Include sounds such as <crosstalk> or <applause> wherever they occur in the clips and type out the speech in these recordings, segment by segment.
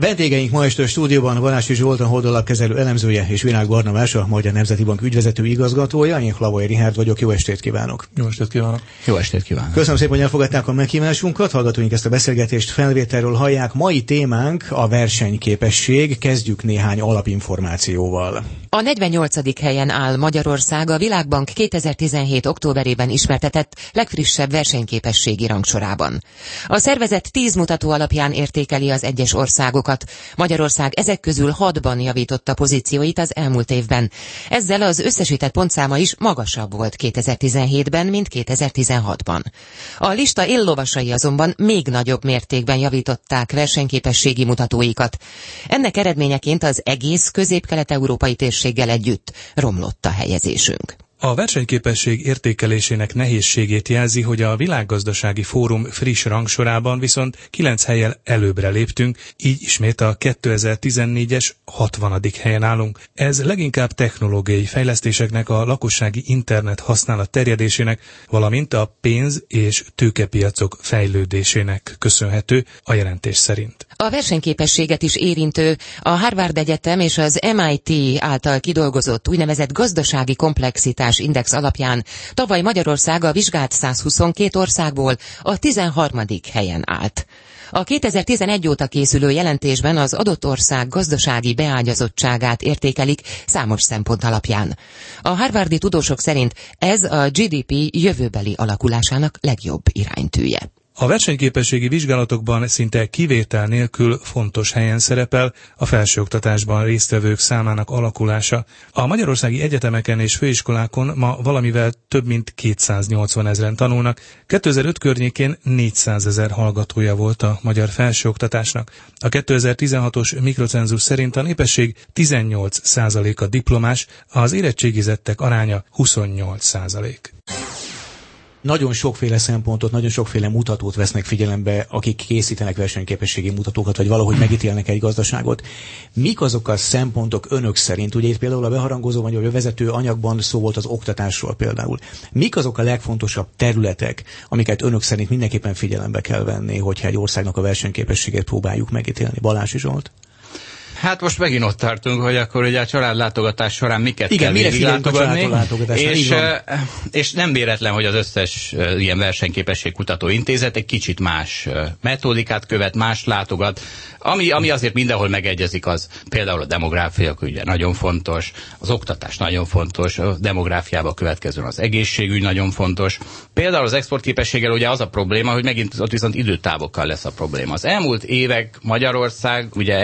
Vendégeink ma este a stúdióban Valási Zsolt, a Holdalapkezelő elemzője és Virág Barnabás, a Magyar Nemzeti Bank ügyvezető igazgatója. Én Hlavai Rihárd vagyok, jó estét kívánok! Jó estét kívánok! Jó estét kívánok! Köszönöm szépen, hogy elfogadták a meghívásunkat. Hallgatóink ezt a beszélgetést felvételről hallják. Mai témánk a versenyképesség. Kezdjük néhány alapinformációval. A 48. helyen áll Magyarország a Világbank 2017. októberében ismertetett legfrissebb versenyképességi rangsorában. A szervezet 10 mutató alapján értékeli az egyes országok pontokat. Magyarország ezek közül hatban javította pozícióit az elmúlt évben. Ezzel az összesített pontszáma is magasabb volt 2017-ben, mint 2016-ban. A lista éllovasai azonban még nagyobb mértékben javították versenyképességi mutatóikat. Ennek eredményeként az egész közép-kelet-európai térséggel együtt romlott a helyezésünk. A versenyképesség értékelésének nehézségét jelzi, hogy a Világgazdasági Fórum friss rangsorában viszont 9 helyen előbbre léptünk, így ismét a 2014-es 60. helyen állunk. Ez leginkább technológiai fejlesztéseknek, a lakossági internet használat terjedésének, valamint a pénz- és tőkepiacok fejlődésének köszönhető a jelentés szerint. A versenyképességet is érintő a Harvard Egyetem és az MIT által kidolgozott úgynevezett gazdasági komplexitás Stabilitás Index alapján tavaly Magyarország a vizsgált 122 országból a 13. helyen állt. A 2011 óta készülő jelentésben az adott ország gazdasági beágyazottságát értékelik számos szempont alapján. A harvardi tudósok szerint ez a GDP jövőbeli alakulásának legjobb iránytűje. A versenyképességi vizsgálatokban szinte kivétel nélkül fontos helyen szerepel a felsőoktatásban résztvevők számának alakulása. A magyarországi egyetemeken és főiskolákon ma valamivel több mint 280 ezeren tanulnak. 2005 környékén 400 ezer hallgatója volt a magyar felsőoktatásnak. A 2016-os mikrocenzus szerint a népesség 18 a diplomás, az érettségizettek aránya 28 százalék nagyon sokféle szempontot, nagyon sokféle mutatót vesznek figyelembe, akik készítenek versenyképességi mutatókat, vagy valahogy megítélnek egy gazdaságot. Mik azok a szempontok önök szerint? Ugye itt például a beharangozó vagy a vezető anyagban szó volt az oktatásról például. Mik azok a legfontosabb területek, amiket önök szerint mindenképpen figyelembe kell venni, hogyha egy országnak a versenyképességét próbáljuk megítélni? Balázs Zsolt? Hát most megint ott tartunk, hogy akkor ugye a családlátogatás során miket Igen, kell végiglátogatni. És, és nem véletlen, hogy az összes ilyen versenyképesség kutató intézet egy kicsit más metódikát követ, más látogat, ami, ami azért mindenhol megegyezik az, például a demográfia, ugye nagyon fontos, az oktatás nagyon fontos, a demográfiába következően az egészségügy nagyon fontos. Például az exportképességgel ugye az a probléma, hogy megint ott viszont időtávokkal lesz a probléma. Az elmúlt évek Magyarország ugye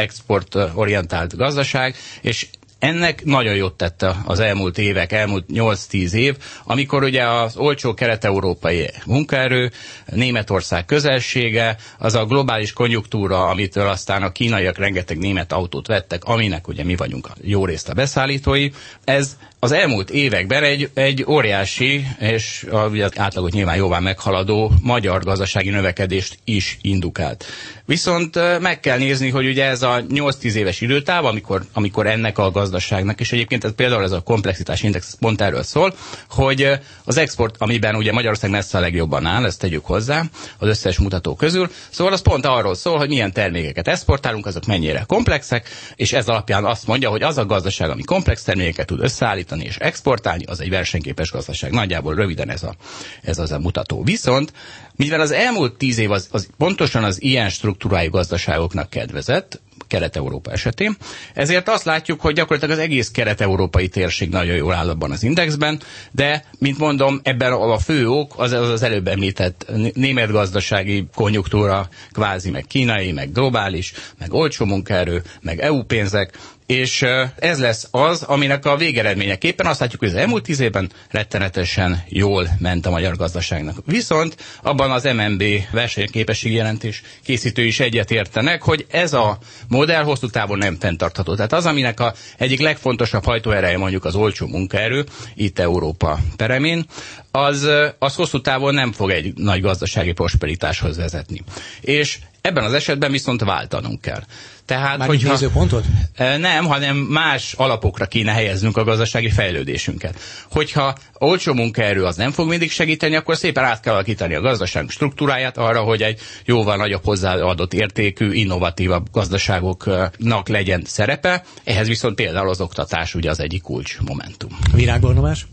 exportorientált gazdaság, és ennek nagyon jót tette az elmúlt évek, elmúlt 8-10 év, amikor ugye az olcsó kelet-európai munkaerő, Németország közelsége, az a globális konjunktúra, amitől aztán a kínaiak rengeteg német autót vettek, aminek ugye mi vagyunk a jó részt a beszállítói, ez az elmúlt években egy, egy óriási, és ugye átlagot nyilván jóvá meghaladó magyar gazdasági növekedést is indukált. Viszont meg kell nézni, hogy ugye ez a 8-10 éves időtáv, amikor, amikor ennek a gazdaságnak, és egyébként ez például ez a komplexitás index pont erről szól, hogy az export, amiben ugye Magyarország messze a legjobban áll, ezt tegyük hozzá, az összes mutató közül, szóval az pont arról szól, hogy milyen termékeket exportálunk, azok mennyire komplexek, és ez alapján azt mondja, hogy az a gazdaság, ami komplex termékeket tud összeállítani, gyártani és exportálni, az egy versenyképes gazdaság. Nagyjából röviden ez, a, ez az a mutató. Viszont, mivel az elmúlt tíz év az, az pontosan az ilyen struktúrájú gazdaságoknak kedvezett, Kelet-Európa esetén. Ezért azt látjuk, hogy gyakorlatilag az egész kelet-európai térség nagyon jól áll abban az indexben, de, mint mondom, ebben a fő ok az az, az előbb említett német gazdasági konjunktúra, kvázi meg kínai, meg globális, meg olcsó munkaerő, meg EU pénzek, és ez lesz az, aminek a végeredményeképpen azt látjuk, hogy az elmúlt tíz évben rettenetesen jól ment a magyar gazdaságnak. Viszont abban az MNB versenyképességi jelentés készítő is egyetértenek, hogy ez a modell hosszú távon nem fenntartható. Tehát az, aminek a egyik legfontosabb hajtóereje mondjuk az olcsó munkaerő, itt Európa peremén, az, az hosszú távon nem fog egy nagy gazdasági prosperitáshoz vezetni. És Ebben az esetben viszont váltanunk kell. Tehát, Már hogyha, nézőpontot? Nem, hanem más alapokra kéne helyeznünk a gazdasági fejlődésünket. Hogyha olcsó munkaerő az nem fog mindig segíteni, akkor szépen át kell alakítani a gazdaság struktúráját arra, hogy egy jóval nagyobb hozzáadott értékű, innovatívabb gazdaságoknak legyen szerepe. Ehhez viszont például az oktatás ugye az egyik kulcs momentum. Virágbornomás?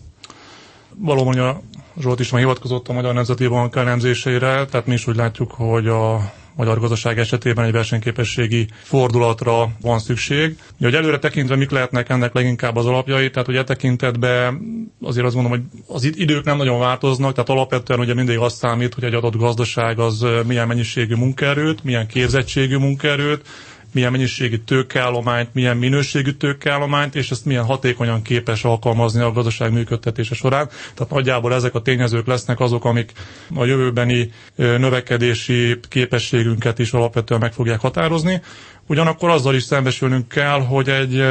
Valóban a Zsolt is már hivatkozott a Magyar Nemzeti Bank elemzéseire, tehát mi is úgy látjuk, hogy a magyar gazdaság esetében egy versenyképességi fordulatra van szükség. Ugye, hogy előre tekintve mik lehetnek ennek leginkább az alapjai, tehát ugye e tekintetben azért azt mondom, hogy az idők nem nagyon változnak, tehát alapvetően ugye mindig azt számít, hogy egy adott gazdaság az milyen mennyiségű munkaerőt, milyen képzettségű munkaerőt, milyen mennyiségű tőkeállományt, milyen minőségű tőkeállományt, és ezt milyen hatékonyan képes alkalmazni a gazdaság működtetése során. Tehát nagyjából ezek a tényezők lesznek azok, amik a jövőbeni növekedési képességünket is alapvetően meg fogják határozni. Ugyanakkor azzal is szembesülnünk kell, hogy egy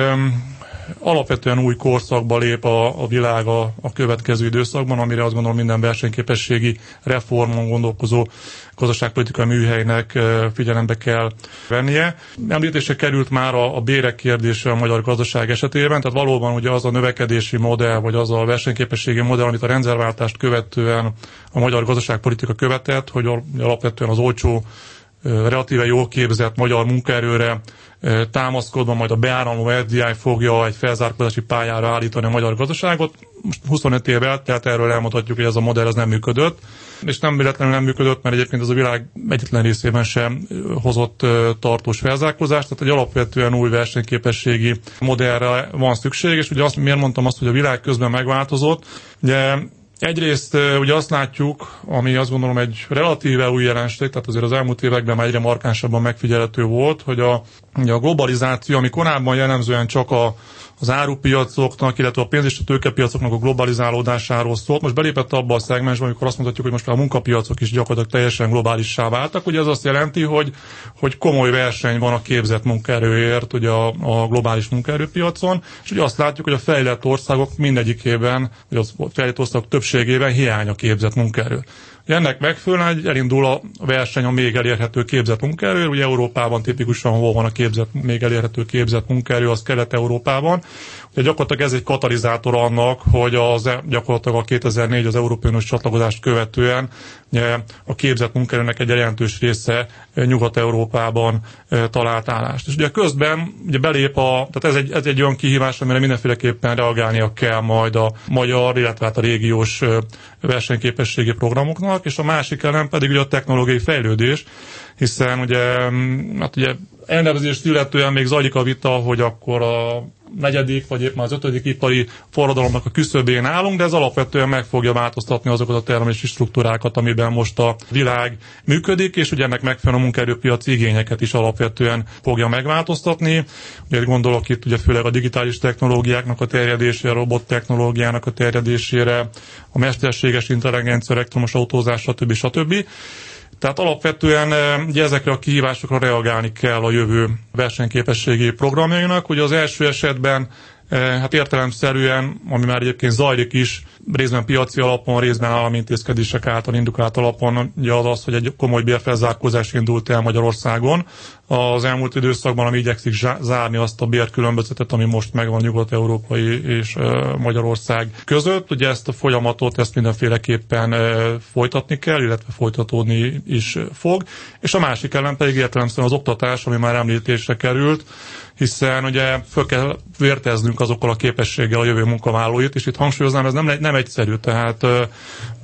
alapvetően új korszakba lép a, a világ a, a következő időszakban, amire azt gondolom minden versenyképességi reformon gondolkozó gazdaságpolitikai műhelynek figyelembe kell vennie. Említése került már a, a bérek kérdése a magyar gazdaság esetében, tehát valóban ugye az a növekedési modell, vagy az a versenyképességi modell, amit a rendszerváltást követően a magyar gazdaságpolitika követett, hogy alapvetően az olcsó relatíve jól képzett magyar munkaerőre támaszkodva majd a beáramló FDI fogja egy felzárkózási pályára állítani a magyar gazdaságot. Most 25 év eltelt, erről elmondhatjuk, hogy ez a modell ez nem működött. És nem véletlenül nem működött, mert egyébként ez a világ egyetlen részében sem hozott tartós felzárkózást, tehát egy alapvetően új versenyképességi modellre van szükség, és ugye azt miért mondtam azt, hogy a világ közben megváltozott. Ugye Egyrészt ugye azt látjuk, ami azt gondolom egy relatíve új jelenség, tehát azért az elmúlt években már egyre markánsabban megfigyelhető volt, hogy a, a globalizáció, ami korábban jellemzően csak a, az árupiacoknak, illetve a pénz és a tőkepiacoknak a globalizálódásáról szólt. Most belépett abba a szegmensbe, amikor azt mondhatjuk, hogy most már a munkapiacok is gyakorlatilag teljesen globálissá váltak. Ugye ez azt jelenti, hogy, hogy komoly verseny van a képzett munkaerőért ugye a, a globális munkaerőpiacon, és ugye azt látjuk, hogy a fejlett országok mindegyikében, vagy a fejlett országok többségében hiány a képzett munkaerő. Ennek megfelelően elindul a verseny a még elérhető képzett munkaerő. Ugye Európában tipikusan hol van a képzett, még elérhető képzett munkaerő, az Kelet-Európában. Ugye gyakorlatilag ez egy katalizátor annak, hogy az, e- gyakorlatilag a 2004 az Európai Uniós csatlakozást követően ugye, a képzett munkaerőnek egy jelentős része e, Nyugat-Európában e, talált állást. És ugye közben ugye belép a, tehát ez egy, ez egy olyan kihívás, amire mindenféleképpen reagálnia kell majd a magyar, illetve hát a régiós versenyképességi programoknak, és a másik elem pedig ugye a technológiai fejlődés, hiszen ugye, hát ugye elnevezést illetően még zajlik a vita, hogy akkor a negyedik, vagy épp már az ötödik ipari forradalomnak a küszöbén állunk, de ez alapvetően meg fogja változtatni azokat a termelési struktúrákat, amiben most a világ működik, és ugye ennek megfelelően a munkaerőpiaci igényeket is alapvetően fogja megváltoztatni. Ugye gondolok itt ugye főleg a digitális technológiáknak a terjedésére, a robot technológiának a terjedésére, a mesterséges intelligencia, elektromos autózás, stb. stb. Tehát alapvetően eh, ugye ezekre a kihívásokra reagálni kell a jövő versenyképességi programjainak. Ugye az első esetben eh, hát értelemszerűen, ami már egyébként zajlik is, részben piaci alapon, részben állami intézkedések által indukált alapon, ugye az az, hogy egy komoly bérfelzárkózás indult el Magyarországon. Az elmúlt időszakban, ami igyekszik zárni azt a bérkülönbözetet, ami most megvan nyugat-európai és Magyarország között. Ugye ezt a folyamatot, ezt mindenféleképpen folytatni kell, illetve folytatódni is fog. És a másik ellen pedig értelemszerűen az oktatás, ami már említésre került, hiszen ugye föl kell vérteznünk azokkal a képességgel a jövő munkavállalóit, és itt hangsúlyoznám, ez nem, nem egyszerű, tehát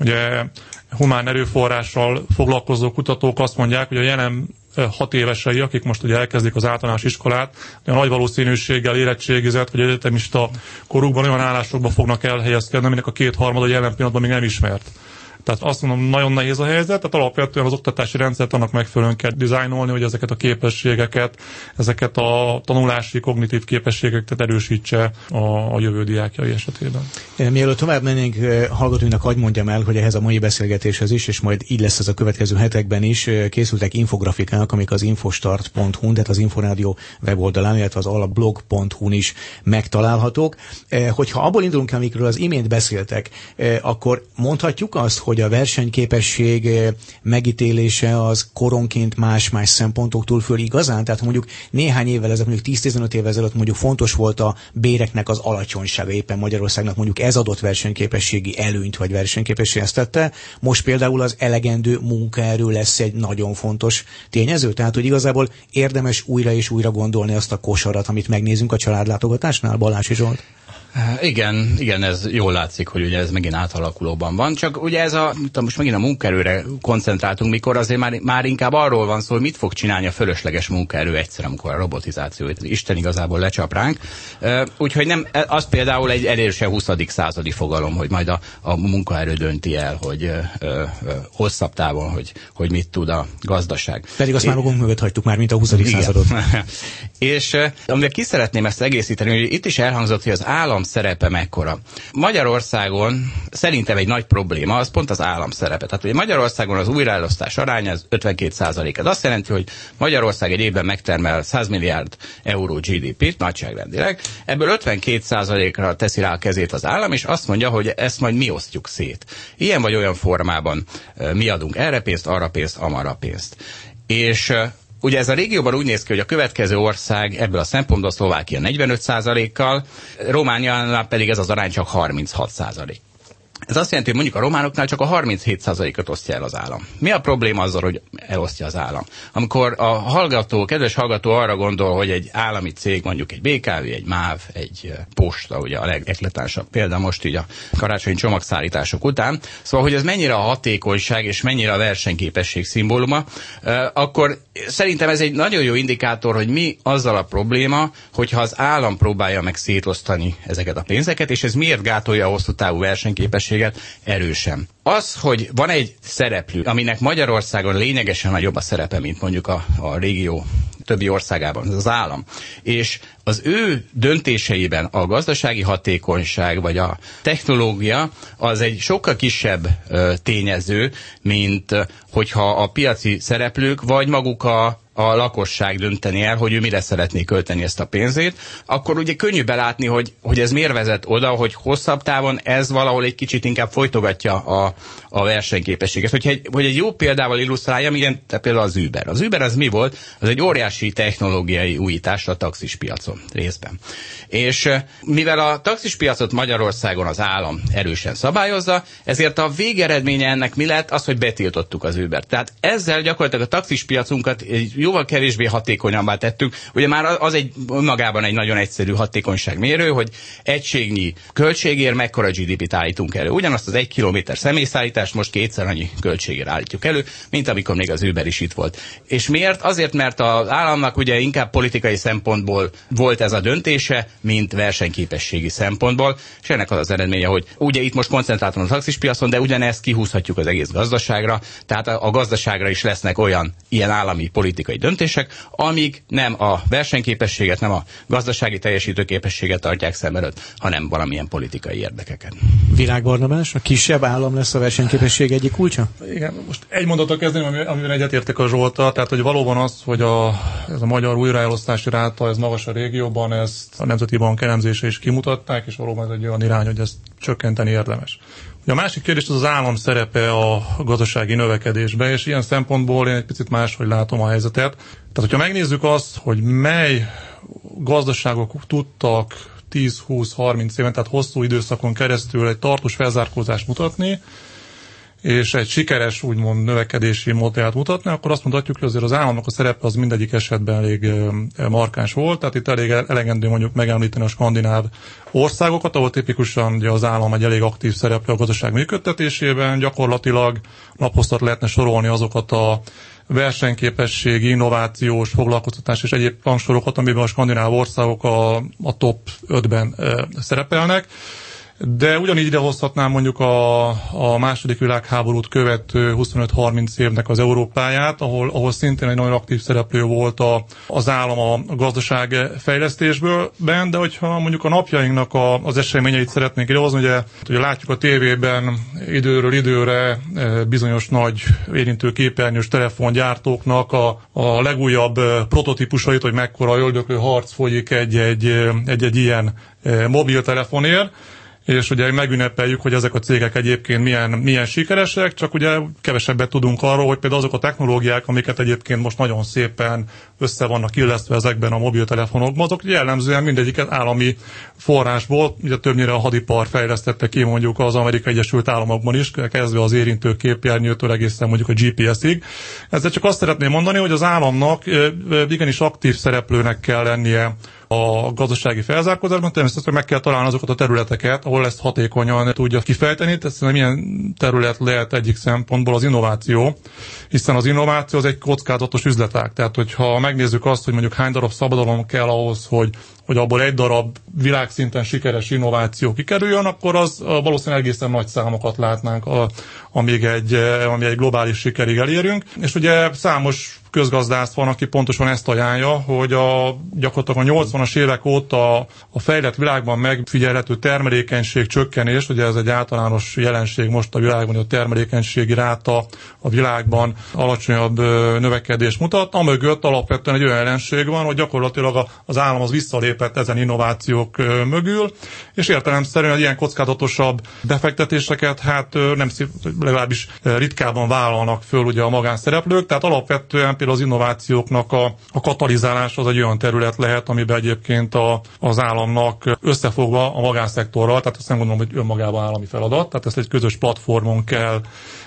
ugye humán erőforrással foglalkozó kutatók azt mondják, hogy a jelen hat évesei, akik most ugye elkezdik az általános iskolát, de nagy valószínűséggel érettségizett, vagy egyetemista korukban olyan állásokban fognak elhelyezkedni, aminek a kétharmada jelen pillanatban még nem ismert. Tehát azt mondom, nagyon nehéz a helyzet, tehát alapvetően az oktatási rendszert annak megfelelően kell dizájnolni, hogy ezeket a képességeket, ezeket a tanulási, kognitív képességeket erősítse a, a jövő diákjai esetében. Mielőtt tovább mennénk, eh, hallgatóinak hagy mondjam el, hogy ehhez a mai beszélgetéshez is, és majd így lesz ez a következő hetekben is, eh, készültek infografikák, amik az infostart.hu, tehát az Inforádió weboldalán, illetve az alapblog.hu-n is megtalálhatók. Eh, hogyha abból indulunk, amikről az imént beszéltek, akkor mondhatjuk azt, hogy hogy a versenyképesség megítélése az koronként más-más szempontoktól föl igazán? Tehát mondjuk néhány évvel ezelőtt, mondjuk 10-15 évvel ezelőtt mondjuk fontos volt a béreknek az alacsonysága éppen Magyarországnak, mondjuk ez adott versenyképességi előnyt vagy versenyképességet tette. Most például az elegendő munkaerő lesz egy nagyon fontos tényező. Tehát, hogy igazából érdemes újra és újra gondolni azt a kosarat, amit megnézünk a családlátogatásnál, Balási Zsolt. Igen, igen, ez jól látszik, hogy ugye ez megint átalakulóban van. Csak ugye ez a, most megint a munkaerőre koncentráltunk, mikor azért már, már inkább arról van szó, hogy mit fog csinálni a fölösleges munkaerő egyszer, amikor a robotizáció Isten igazából lecsap ránk. Úgyhogy nem, e, az például egy elérse 20. századi fogalom, hogy majd a, a munkaerő dönti el, hogy ö, ö, hosszabb távon, hogy, hogy mit tud a gazdaság. Pedig azt é, már magunk mögött hagytuk már, mint a 20. Igen. századot. <laughs> És amivel ki szeretném ezt egészíteni, hogy itt is elhangzott, hogy az állam szerepe mekkora. Magyarországon szerintem egy nagy probléma az pont az állam szerepe. Tehát hogy Magyarországon az újraelosztás aránya az 52 százalék. Ez azt jelenti, hogy Magyarország egy évben megtermel 100 milliárd euró GDP-t nagyságrendileg, ebből 52 százalékra teszi rá a kezét az állam, és azt mondja, hogy ezt majd mi osztjuk szét. Ilyen vagy olyan formában mi adunk erre pénzt, arra pénzt, amarra pénzt. És Ugye ez a régióban úgy néz ki, hogy a következő ország ebből a szempontból Szlovákia 45%-kal, Romániánál pedig ez az arány csak 36%. Ez azt jelenti, hogy mondjuk a románoknál csak a 37%-ot osztja el az állam. Mi a probléma azzal, hogy elosztja az állam? Amikor a hallgató, kedves hallgató arra gondol, hogy egy állami cég, mondjuk egy BKV, egy MÁV, egy posta, ugye a legekletánsabb példa most így a karácsonyi csomagszállítások után, szóval, hogy ez mennyire a hatékonyság és mennyire a versenyképesség szimbóluma, akkor szerintem ez egy nagyon jó indikátor, hogy mi azzal a probléma, hogyha az állam próbálja meg szétosztani ezeket a pénzeket, és ez miért gátolja a hosszú távú versenyképességet, lehetőséget erősen. Az, hogy van egy szereplő, aminek Magyarországon lényegesen nagyobb a szerepe, mint mondjuk a, a régió többi országában, az állam. És az ő döntéseiben a gazdasági hatékonyság vagy a technológia az egy sokkal kisebb tényező, mint hogyha a piaci szereplők vagy maguk a a lakosság dönteni el, hogy ő mire szeretné költeni ezt a pénzét, akkor ugye könnyű belátni, hogy, hogy ez miért vezet oda, hogy hosszabb távon ez valahol egy kicsit inkább folytogatja a, a versenyképességet. Hogyha egy, hogy egy jó példával illusztráljam, igen, például az Uber. Az Uber az mi volt? Az egy óriási technológiai újítás a taxispiacon részben. És mivel a taxispiacot Magyarországon az állam erősen szabályozza, ezért a végeredménye ennek mi lett? Az, hogy betiltottuk az Uber. Tehát ezzel gyakorlatilag a taxispiacunkat jóval kevésbé hatékonyabbá tettük. Ugye már az egy magában egy nagyon egyszerű hatékonyságmérő, hogy egységnyi költségért mekkora GDP-t állítunk elő. Ugyanazt az egy kilométer személyszállítást most kétszer annyi költségért állítjuk elő, mint amikor még az Uber is itt volt. És miért? Azért, mert az államnak ugye inkább politikai szempontból volt ez a döntése, mint versenyképességi szempontból, és ennek az az eredménye, hogy ugye itt most koncentráltam a taxispiacon, de ugyanezt kihúzhatjuk az egész gazdaságra, tehát a gazdaságra is lesznek olyan ilyen állami politikai politikai döntések, amíg nem a versenyképességet, nem a gazdasági teljesítőképességet tartják szem előtt, hanem valamilyen politikai érdekeket. Virág Barnabás, a kisebb állam lesz a versenyképesség egyik kulcsa? Igen, most egy mondatot kezdeném, amivel egyetértek a Zsolta, tehát hogy valóban az, hogy a, ez a magyar újraelosztási ráta, ez magas a régióban, ezt a Nemzeti Bank elemzése is kimutatták, és valóban ez egy olyan irány, hogy ezt csökkenteni érdemes. A másik kérdés az az állam szerepe a gazdasági növekedésben, és ilyen szempontból én egy picit máshogy látom a helyzetet. Tehát, hogyha megnézzük azt, hogy mely gazdaságok tudtak 10-20-30 éven, tehát hosszú időszakon keresztül egy tartós felzárkózást mutatni, és egy sikeres, úgymond növekedési modellt mutatni, akkor azt mondhatjuk, hogy azért az államnak a szerepe az mindegyik esetben elég markáns volt, tehát itt elég elegendő mondjuk megemlíteni a skandináv országokat, ahol tipikusan ugye az állam egy elég aktív szereplő a gazdaság működtetésében, gyakorlatilag naposztat lehetne sorolni azokat a versenyképesség, innovációs, foglalkoztatás és egyéb rangsorokat, amiben a skandináv országok a, a top 5-ben e, szerepelnek de ugyanígy idehozhatnám mondjuk a, a második világháborút követő 25-30 évnek az Európáját, ahol, ahol szintén egy nagyon aktív szereplő volt a, az állam a gazdaság fejlesztésből, ben, de hogyha mondjuk a napjainknak a, az eseményeit szeretnénk idehozni, ugye, ugye látjuk a tévében időről időre e, bizonyos nagy érintő képernyős telefongyártóknak a, a legújabb e, prototípusait, hogy mekkora öldöklő harc folyik egy-egy, egy-egy ilyen e, mobiltelefonért, és ugye megünnepeljük, hogy ezek a cégek egyébként milyen, milyen sikeresek, csak ugye kevesebbet tudunk arról, hogy például azok a technológiák, amiket egyébként most nagyon szépen össze vannak illesztve ezekben a mobiltelefonokban, azok jellemzően mindegyiket állami forrásból, ugye többnyire a hadipar fejlesztette ki mondjuk az Amerikai Egyesült Államokban is, kezdve az érintő képjárnyőtől egészen mondjuk a GPS-ig. Ezzel csak azt szeretném mondani, hogy az államnak igenis aktív szereplőnek kell lennie a gazdasági felzárkózásban, természetesen meg kell találni azokat a területeket, ahol ezt hatékonyan tudja kifejteni. Tehát milyen terület lehet egyik szempontból az innováció, hiszen az innováció az egy kockázatos üzletág. Tehát, hogyha megnézzük azt, hogy mondjuk hány darab szabadalom kell ahhoz, hogy hogy abból egy darab világszinten sikeres innováció kikerüljön, akkor az valószínűleg egészen nagy számokat látnánk, a, amíg egy, ami egy globális sikerig elérünk. És ugye számos közgazdász van, aki pontosan ezt ajánlja, hogy a, gyakorlatilag a 80-as évek óta a fejlett világban megfigyelhető termelékenység csökkenés, ugye ez egy általános jelenség most a világban, hogy a termelékenységi ráta a világban alacsonyabb növekedés mutat, amögött alapvetően egy olyan jelenség van, hogy gyakorlatilag az állam az visszalépett ezen innovációk mögül, és értelemszerűen ilyen kockázatosabb befektetéseket hát nem legalábbis ritkában vállalnak föl ugye a magánszereplők, tehát alapvetően például az innovációknak a, a katalizálás az egy olyan terület lehet, amiben egyébként a, az államnak összefogva a magánszektorral, tehát azt nem gondolom, hogy önmagában állami feladat, tehát ezt egy közös platformon kell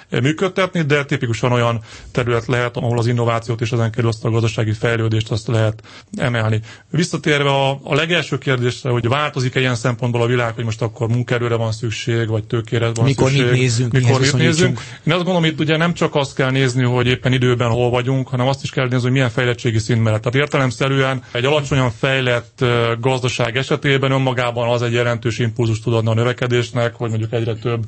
működtetni, de tipikusan olyan terület lehet, ahol az innovációt és ezen kerül azt a gazdasági fejlődést azt lehet emelni. Visszatérve a, a legelső kérdésre, hogy változik-e ilyen szempontból a világ, hogy most akkor munkaerőre van szükség, vagy tőkére van mikor szükség. Mit nézzünk, mikor mit nézzünk. Én azt gondolom, itt ugye nem csak azt kell nézni, hogy éppen időben hol vagyunk, hanem azt is kell nézni, hogy milyen fejlettségi szint mellett. Tehát értelemszerűen egy alacsonyan fejlett gazdaság esetében önmagában az egy jelentős impulzus tud adni a növekedésnek, hogy mondjuk egyre több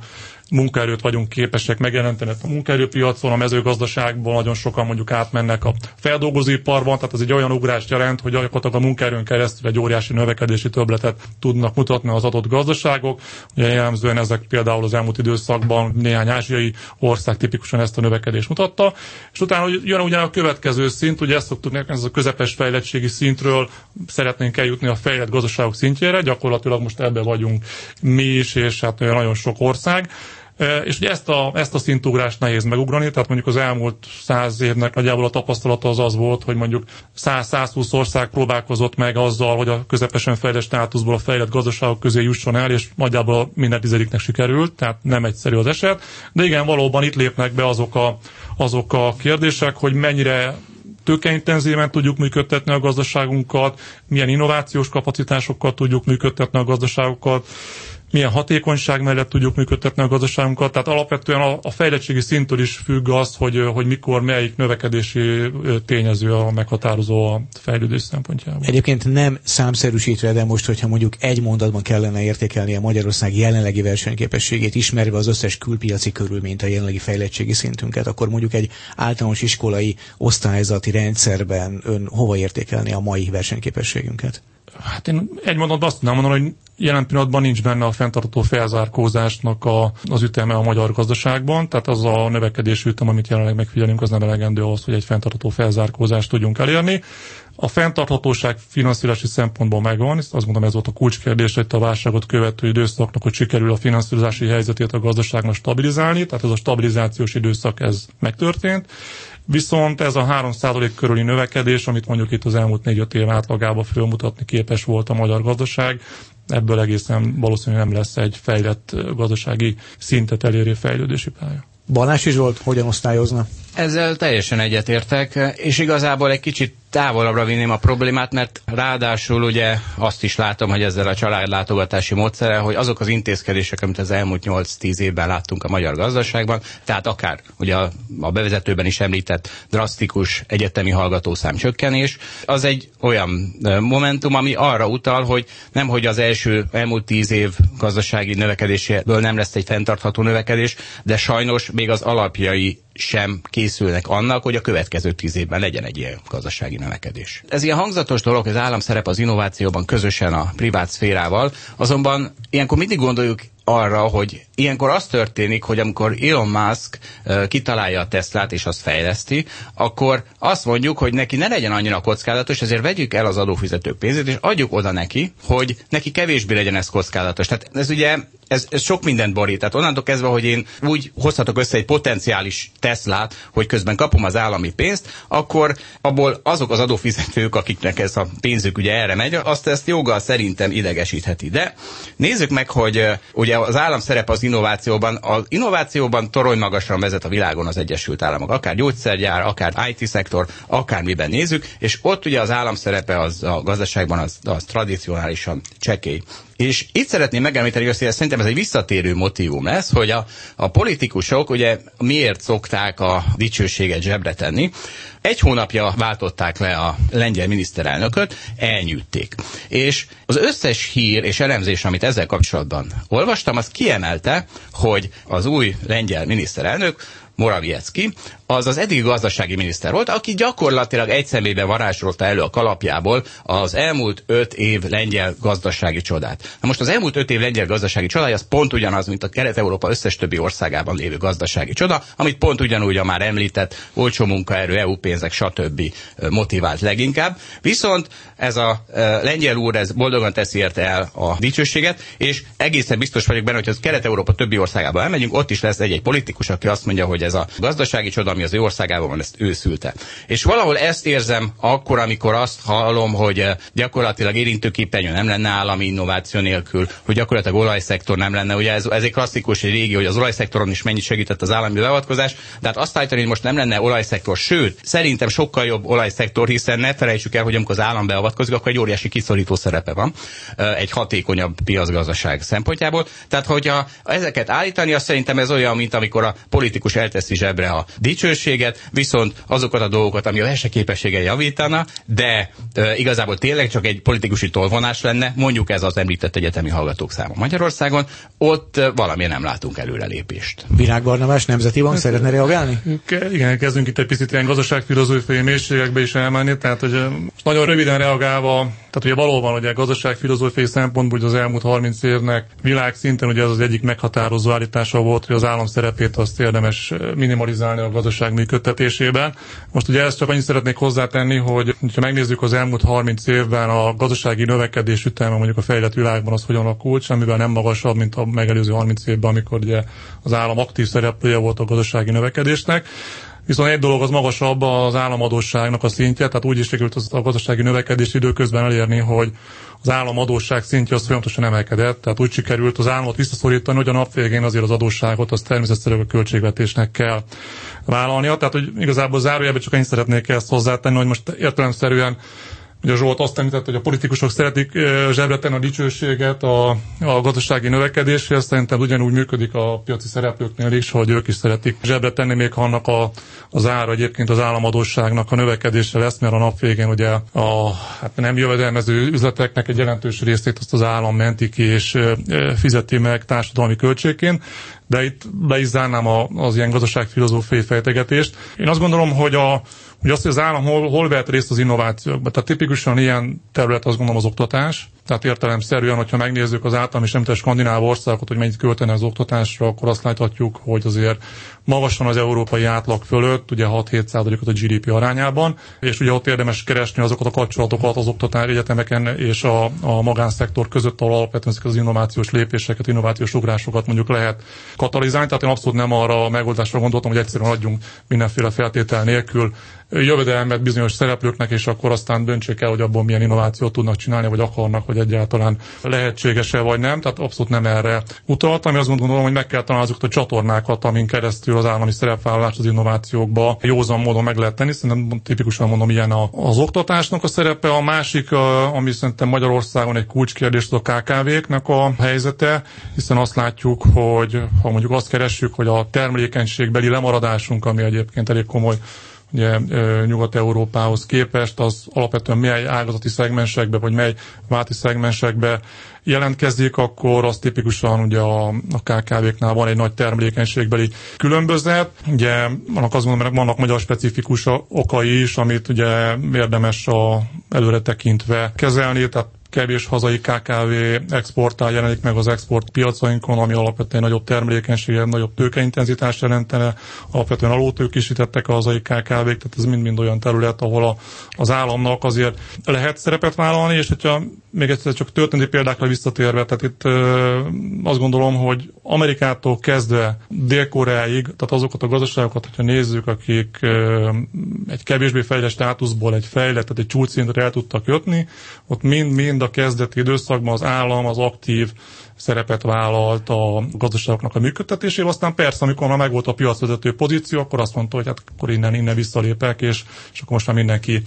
munkaerőt vagyunk képesek megjelenteni a munkaerőpiacon, a mezőgazdaságból nagyon sokan mondjuk átmennek a feldolgozóiparban, tehát ez egy olyan ugrást jelent, hogy gyakorlatilag a munkaerőn keresztül egy óriási növekedési töbletet tudnak mutatni az adott gazdaságok. Ugye jellemzően ezek például az elmúlt időszakban néhány ázsiai ország tipikusan ezt a növekedést mutatta, és utána jön ugye a következő szint, ugye ezt szoktuk ez a közepes fejlettségi szintről szeretnénk eljutni a fejlett gazdaságok szintjére, gyakorlatilag most ebbe vagyunk mi is, és hát nagyon sok ország. És ugye ezt a, ezt a szintugrást nehéz megugrani, tehát mondjuk az elmúlt száz évnek nagyjából a tapasztalata az az volt, hogy mondjuk 100-120 ország próbálkozott meg azzal, hogy a közepesen fejlett státuszból a fejlett gazdaságok közé jusson el, és nagyjából minden tizediknek sikerült, tehát nem egyszerű az eset. De igen, valóban itt lépnek be azok a, azok a kérdések, hogy mennyire tőkeintenzíven tudjuk működtetni a gazdaságunkat, milyen innovációs kapacitásokkal tudjuk működtetni a gazdaságokat, milyen hatékonyság mellett tudjuk működtetni a gazdaságunkat. Tehát alapvetően a, a fejlettségi szintől is függ az, hogy, hogy mikor melyik növekedési tényező a meghatározó a fejlődés szempontjából. Egyébként nem számszerűsítve, de most, hogyha mondjuk egy mondatban kellene értékelni a Magyarország jelenlegi versenyképességét, ismerve az összes külpiaci körülményt, a jelenlegi fejlettségi szintünket, akkor mondjuk egy általános iskolai osztályzati rendszerben ön hova értékelni a mai versenyképességünket? Hát én egy mondatban azt nem mondom, hogy jelen pillanatban nincs benne a fenntartható felzárkózásnak a, az üteme a magyar gazdaságban, tehát az a növekedés ütem, amit jelenleg megfigyelünk, az nem elegendő ahhoz, hogy egy fenntartható felzárkózást tudjunk elérni. A fenntarthatóság finanszírozási szempontból megvan, azt gondolom ez volt a kulcskérdés, hogy a válságot követő időszaknak, hogy sikerül a finanszírozási helyzetét a gazdaságnak stabilizálni, tehát ez a stabilizációs időszak ez megtörtént. Viszont ez a 3% körüli növekedés, amit mondjuk itt az elmúlt 4-5 év átlagában fölmutatni képes volt a magyar gazdaság, ebből egészen valószínűleg nem lesz egy fejlett gazdasági szintet elérő fejlődési pálya. Balási Zsolt hogyan osztályozna? Ezzel teljesen egyetértek, és igazából egy kicsit távolabbra vinném a problémát, mert ráadásul ugye azt is látom, hogy ezzel a családlátogatási módszere, hogy azok az intézkedések, amit az elmúlt 8-10 évben láttunk a magyar gazdaságban, tehát akár ugye a, a bevezetőben is említett drasztikus egyetemi hallgatószám csökkenés, az egy olyan momentum, ami arra utal, hogy nem hogy az első elmúlt 10 év gazdasági növekedéséből nem lesz egy fenntartható növekedés, de sajnos még az alapjai sem készülnek annak, hogy a következő tíz évben legyen egy ilyen gazdasági növekedés. Ez ilyen hangzatos dolog, az állam szerep az innovációban közösen a privát szférával, azonban ilyenkor mindig gondoljuk arra, hogy ilyenkor az történik, hogy amikor Elon Musk kitalálja a Teslát és azt fejleszti, akkor azt mondjuk, hogy neki ne legyen annyira kockázatos, ezért vegyük el az adófizetők pénzét, és adjuk oda neki, hogy neki kevésbé legyen ez kockázatos. Tehát ez ugye ez, ez sok mindent borít. Tehát onnantól kezdve, hogy én úgy hozhatok össze egy potenciális Teslát, hogy közben kapom az állami pénzt, akkor abból azok az adófizetők, akiknek ez a pénzük ugye erre megy, azt ezt joggal szerintem idegesítheti. De nézzük meg, hogy ugye az állam szerep az innovációban. Az innovációban torony magasan vezet a világon az Egyesült Államok. Akár gyógyszergyár, akár IT-szektor, akármiben nézzük, és ott ugye az állam szerepe az a gazdaságban az, az tradicionálisan csekély. És itt szeretném megemlíteni, hogy szerintem ez egy visszatérő motivum lesz, hogy a, a politikusok ugye miért szokták a dicsőséget zsebre tenni. Egy hónapja váltották le a lengyel miniszterelnököt, elnyűtték. És az összes hír és elemzés, amit ezzel kapcsolatban olvastam, az kiemelte, hogy az új lengyel miniszterelnök Morawiecki, az az eddigi gazdasági miniszter volt, aki gyakorlatilag egy személyben varázsolta elő a kalapjából az elmúlt öt év lengyel gazdasági csodát. Na most az elmúlt öt év lengyel gazdasági csodája az pont ugyanaz, mint a Kelet-Európa összes többi országában lévő gazdasági csoda, amit pont ugyanúgy a már említett olcsó munkaerő, EU pénzek, stb. motivált leginkább. Viszont ez a lengyel úr, ez boldogan teszi érte el a dicsőséget, és egészen biztos vagyok benne, hogy az Kelet-Európa többi országába elmegyünk, ott is lesz egy-egy politikus, aki azt mondja, hogy ez a gazdasági csoda, ami az ő országában van, ezt ő szülte. És valahol ezt érzem akkor, amikor azt hallom, hogy eh, gyakorlatilag érintőképernyő nem lenne állami innováció nélkül, hogy gyakorlatilag olajszektor nem lenne. Ugye ez, ez egy klasszikus egy régi, hogy az olajszektoron is mennyit segített az állami beavatkozás, de hát azt állítani, hogy most nem lenne olajszektor, sőt, szerintem sokkal jobb olajszektor, hiszen ne felejtsük el, hogy amikor az állam beavatkozik, akkor egy óriási kiszorító szerepe van eh, egy hatékonyabb piacgazdaság szempontjából. Tehát, hogyha ezeket állítani, azt szerintem ez olyan, mint amikor a politikus elteszi zsebre a dicsőséget, viszont azokat a dolgokat, ami a versenyképessége javítana, de e, igazából tényleg csak egy politikusi tolvonás lenne, mondjuk ez az említett egyetemi hallgatók száma Magyarországon, ott e, valami nem látunk előrelépést. Virág Barnabás, Nemzeti Bank szeretne reagálni? Igen, kezdünk itt egy picit ilyen gazdaságfilozófiai mélységekbe is elmenni, tehát hogy nagyon röviden reagálva, tehát ugye valóban ugye gazdaságfilozófiai szempontból hogy az elmúlt 30 évnek világszinten ugye ez az egyik meghatározó állítása volt, hogy az állam szerepét azt érdemes minimalizálni a gazdaság működtetésében. Most ugye ezt csak annyit szeretnék hozzátenni, hogy ha megnézzük az elmúlt 30 évben a gazdasági növekedés üteme mondjuk a fejlett világban az hogyan alakult, semmivel nem magasabb, mint a megelőző 30 évben, amikor ugye az állam aktív szereplője volt a gazdasági növekedésnek. Viszont egy dolog az magasabb az államadóságnak a szintje, tehát úgy is sikerült a gazdasági növekedés időközben elérni, hogy az államadóság szintje az folyamatosan emelkedett, tehát úgy sikerült az államot visszaszorítani, hogy a nap végén azért az adósságot az természetszerűen a költségvetésnek kell vállalnia. Tehát, hogy igazából zárójelben csak én szeretnék ezt hozzátenni, hogy most értelemszerűen Ugye Zsolt azt említett, hogy a politikusok szeretik zsebre tenni a dicsőséget a, a gazdasági növekedéshez. Szerintem ugyanúgy működik a piaci szereplőknél is, hogy ők is szeretik zsebre tenni, még ha annak a, az ára egyébként az államadóságnak a növekedése lesz, mert a nap végén ugye a hát nem jövedelmező üzleteknek egy jelentős részét azt az állam menti ki és fizeti meg társadalmi költségként de itt be is zárnám az ilyen gazdaságfilozófiai fejtegetést. Én azt gondolom, hogy a Ugye azt, hogy az állam hol, hol vett részt az innovációkban. Tehát tipikusan ilyen terület azt gondolom az oktatás. Tehát értelemszerűen, hogyha megnézzük az általam és nemtes skandináv országokat, hogy mennyit költene az oktatásra, akkor azt láthatjuk, hogy azért magasan az európai átlag fölött, ugye 6-7 százalékot a GDP arányában, és ugye ott érdemes keresni azokat a kapcsolatokat az oktatás egyetemeken és a, a magánszektor között, ahol alapvetően az innovációs lépéseket, innovációs ugrásokat mondjuk lehet katalizálni. Tehát én abszolút nem arra a megoldásra gondoltam, hogy egyszerűen adjunk mindenféle feltétel nélkül jövedelmet bizonyos szereplőknek, és akkor aztán döntsék el, hogy abból milyen innovációt tudnak csinálni, vagy akarnak, hogy egyáltalán lehetséges-e vagy nem. Tehát abszolút nem erre utaltam. Én azt gondolom, hogy meg kell találni azokat a csatornákat, amin keresztül az állami szerepvállalás az innovációkba józan módon meg lehet tenni. Szerintem tipikusan mondom, ilyen az oktatásnak a szerepe. A másik, ami szerintem Magyarországon egy kulcskérdés, az a KKV-knek a helyzete, hiszen azt látjuk, hogy ha mondjuk azt keressük, hogy a termelékenységbeli lemaradásunk, ami egyébként elég komoly ugye, Nyugat-Európához képest, az alapvetően mely ágazati szegmensekbe, vagy mely válti szegmensekbe jelentkezik, akkor az tipikusan ugye a, a KKV-knál van egy nagy termelékenységbeli különbözet. Ugye annak azt mondom, hogy vannak magyar specifikus okai is, amit ugye érdemes a előre tekintve kezelni, tehát kevés hazai KKV exportál jelenik meg az export piacainkon, ami alapvetően nagyobb termelékenységet, nagyobb tőkeintenzitás jelentene, alapvetően alótőkisítettek a hazai KKV-k, tehát ez mind-mind olyan terület, ahol a, az államnak azért lehet szerepet vállalni, és hogyha még egyszer csak történeti példákra visszatérve, tehát itt ö, azt gondolom, hogy Amerikától kezdve Dél-Koreáig, tehát azokat a gazdaságokat, hogyha nézzük, akik ö, egy kevésbé fejlett státuszból egy fejlett, tehát egy csúcsszintre el tudtak jutni, ott mind-mind a kezdeti időszakban az állam, az aktív szerepet vállalt a gazdaságoknak a működtetésében. Aztán persze, amikor már megvolt a piacvezető pozíció, akkor azt mondta, hogy hát akkor innen, innen visszalépek, és, és akkor most már mindenki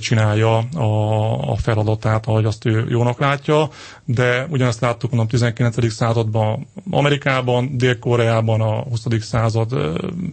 csinálja a, a feladatát, ahogy azt ő jónak látja, de ugyanezt láttuk mondom 19. században Amerikában, Dél-Koreában a 20. század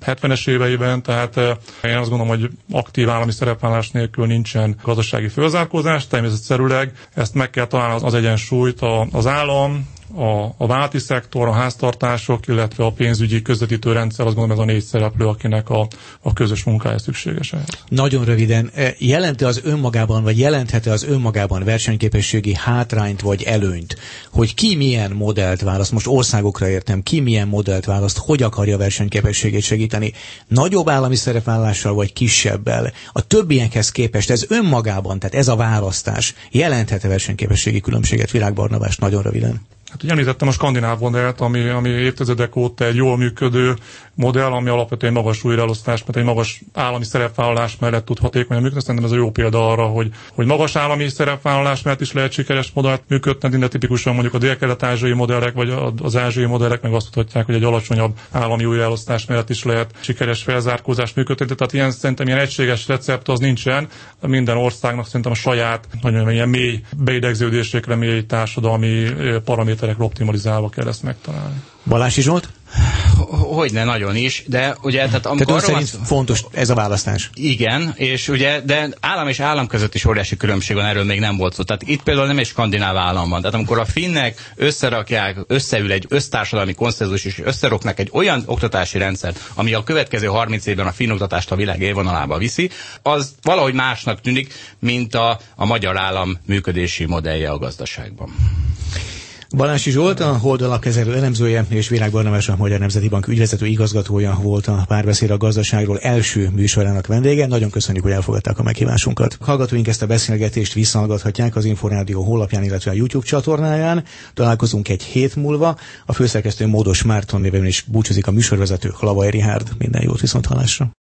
70-es éveiben, tehát én azt gondolom, hogy aktív állami szerepvállás nélkül nincsen gazdasági fölzárkózás, természetszerűleg ezt meg kell találni az egyensúlyt az állam, a, a válti szektor, a háztartások, illetve a pénzügyi közvetítő rendszer, azt gondolom ez a négy szereplő, akinek a, a közös munkája szükséges ehhez. Nagyon röviden, e, jelenti az önmagában, vagy jelentheti az önmagában versenyképességi hátrányt vagy előnyt, hogy ki milyen modellt választ, most országokra értem, ki milyen modellt választ, hogy akarja versenyképességét segíteni, nagyobb állami szerepvállással vagy kisebbel. A többiekhez képest ez önmagában, tehát ez a választás jelenthet-e versenyképességi különbséget, világbarnabás nagyon röviden? Hát ugye említettem a skandináv modellt, ami, ami évtizedek óta egy jól működő modell, ami alapvetően magas újraelosztás, mert egy magas állami szerepvállalás mellett tud hatékonyan működni. Szerintem ez a jó példa arra, hogy, hogy magas állami szerepvállalás mellett is lehet sikeres modellt működni, de tipikusan mondjuk a dél-kelet-ázsiai modellek, vagy az ázsiai modellek meg azt mutatják, hogy egy alacsonyabb állami újraelosztás mellett is lehet sikeres felzárkózást működni. Tehát ilyen szerintem ilyen egységes recept az nincsen. Minden országnak szerintem a saját, hogy mondjam, ilyen mély beidegződésekre, mély társadalmi paraméterekre optimalizálva kell ezt megtalálni. Balási Zsolt? Hogyne, nagyon is, de ugye... Tehát, tehát szerint van, fontos ez a választás. Igen, és ugye, de állam és állam között is óriási különbség van, erről még nem volt szó. Tehát itt például nem egy skandináv állam van. Tehát amikor a finnek összerakják, összeül egy össztársadalmi konszenzus, és összeroknak egy olyan oktatási rendszert, ami a következő 30 évben a finn oktatást a világ élvonalába viszi, az valahogy másnak tűnik, mint a, a magyar állam működési modellje a gazdaságban. Balási Zsolt, a Hold alapkezelő elemzője és Virág Barnabás, a Magyar Nemzeti Bank ügyvezető igazgatója volt a párbeszéd a gazdaságról első műsorának vendége. Nagyon köszönjük, hogy elfogadták a meghívásunkat. Hallgatóink ezt a beszélgetést visszahallgathatják az Inforádió honlapján, illetve a YouTube csatornáján. Találkozunk egy hét múlva. A főszerkesztő Módos Márton néven is búcsúzik a műsorvezető Lavai Rihárd. Minden jót viszont hallásra.